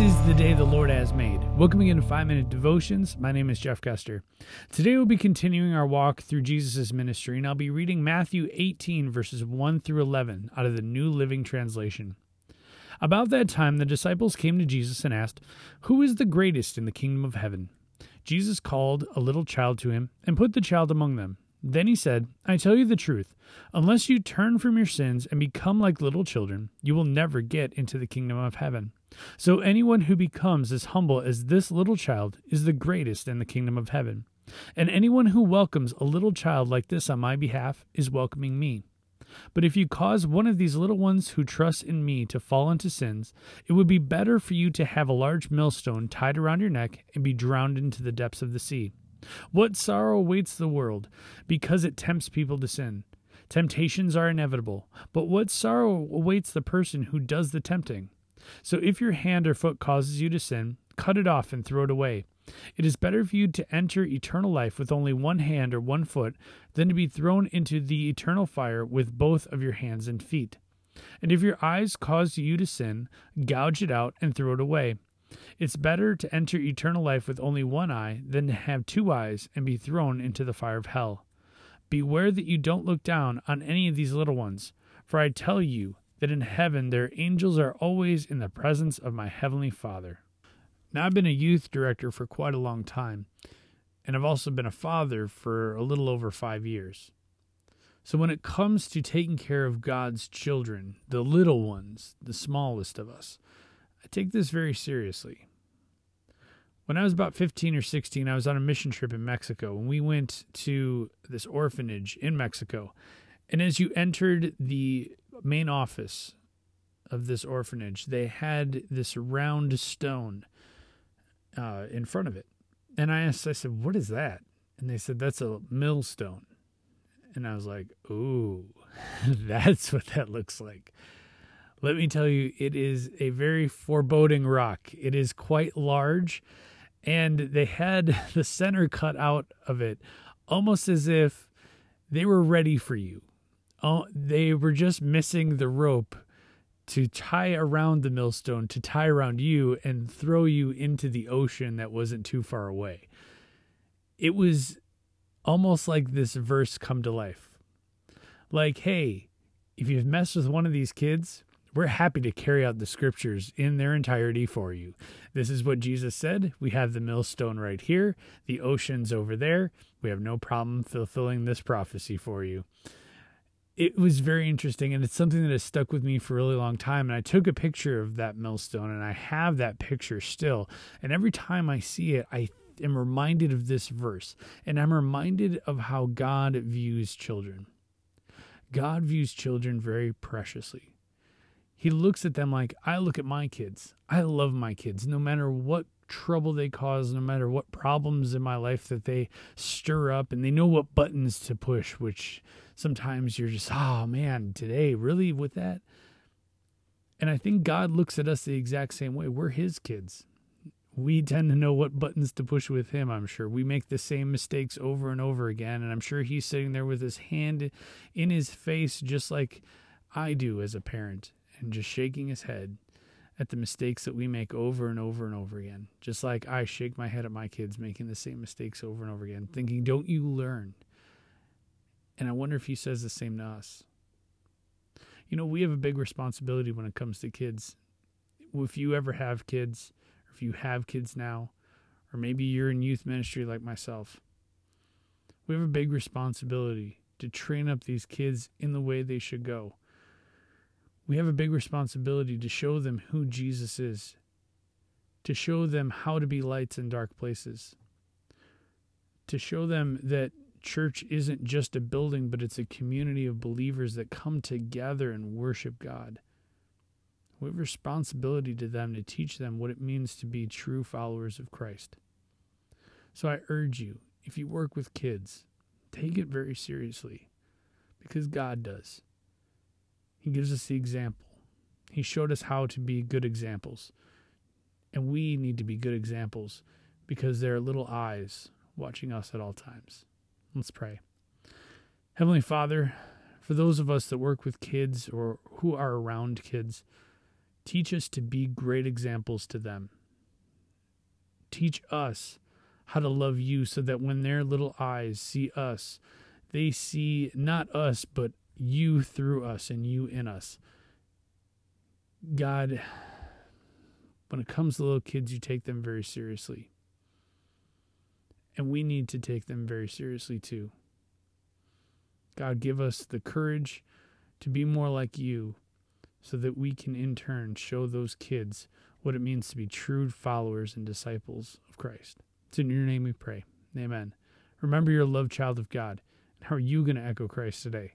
This is the day the Lord has made. Welcome again to 5 Minute Devotions. My name is Jeff Custer. Today we'll be continuing our walk through Jesus' ministry, and I'll be reading Matthew 18, verses 1 through 11 out of the New Living Translation. About that time, the disciples came to Jesus and asked, Who is the greatest in the kingdom of heaven? Jesus called a little child to him and put the child among them. Then he said, I tell you the truth, unless you turn from your sins and become like little children, you will never get into the kingdom of heaven. So anyone who becomes as humble as this little child is the greatest in the kingdom of heaven. And anyone who welcomes a little child like this on my behalf is welcoming me. But if you cause one of these little ones who trust in me to fall into sins, it would be better for you to have a large millstone tied around your neck and be drowned into the depths of the sea. What sorrow awaits the world because it tempts people to sin. Temptations are inevitable, but what sorrow awaits the person who does the tempting? So if your hand or foot causes you to sin, cut it off and throw it away. It is better for you to enter eternal life with only one hand or one foot than to be thrown into the eternal fire with both of your hands and feet. And if your eyes cause you to sin, gouge it out and throw it away. It's better to enter eternal life with only one eye than to have two eyes and be thrown into the fire of hell. Beware that you don't look down on any of these little ones, for I tell you that in heaven their angels are always in the presence of my heavenly Father. Now, I've been a youth director for quite a long time, and I've also been a father for a little over five years. So, when it comes to taking care of God's children, the little ones, the smallest of us, I take this very seriously. When I was about 15 or 16, I was on a mission trip in Mexico, and we went to this orphanage in Mexico. And as you entered the main office of this orphanage, they had this round stone uh, in front of it. And I asked, I said, what is that? And they said, that's a millstone. And I was like, ooh, that's what that looks like. Let me tell you, it is a very foreboding rock. It is quite large, and they had the center cut out of it almost as if they were ready for you oh, they were just missing the rope to tie around the millstone, to tie around you and throw you into the ocean that wasn't too far away. It was almost like this verse come to life. Like, hey, if you've messed with one of these kids, we're happy to carry out the scriptures in their entirety for you. This is what Jesus said. We have the millstone right here, the ocean's over there. We have no problem fulfilling this prophecy for you it was very interesting and it's something that has stuck with me for a really long time and i took a picture of that millstone and i have that picture still and every time i see it i am reminded of this verse and i'm reminded of how god views children. God views children very preciously he looks at them like i look at my kids i love my kids no matter what trouble they cause, no matter what problems in my life that they stir up, and they know what buttons to push, which sometimes you're just, oh man, today, really with that? And I think God looks at us the exact same way. We're His kids. We tend to know what buttons to push with Him, I'm sure. We make the same mistakes over and over again, and I'm sure He's sitting there with His hand in His face, just like I do as a parent, and just shaking His head at the mistakes that we make over and over and over again. Just like I shake my head at my kids making the same mistakes over and over again, thinking, don't you learn? And I wonder if he says the same to us. You know, we have a big responsibility when it comes to kids. If you ever have kids, or if you have kids now, or maybe you're in youth ministry like myself, we have a big responsibility to train up these kids in the way they should go we have a big responsibility to show them who Jesus is, to show them how to be lights in dark places, to show them that church isn't just a building, but it's a community of believers that come together and worship God. We have a responsibility to them to teach them what it means to be true followers of Christ. So I urge you, if you work with kids, take it very seriously because God does. He gives us the example. He showed us how to be good examples. And we need to be good examples because there are little eyes watching us at all times. Let's pray. Heavenly Father, for those of us that work with kids or who are around kids, Teach us to be great examples to them. Teach us how to love you so that when their little eyes see us, they see not us, but you through us and you in us. God, when it comes to little kids, you take them very seriously. And we need to take them very seriously too. God, give us the courage to be more like you so that we can in turn show those kids what it means to be true followers and disciples of Christ. It's in your name we pray. Amen. Remember you're a loved child of God. And how are you going to echo Christ today?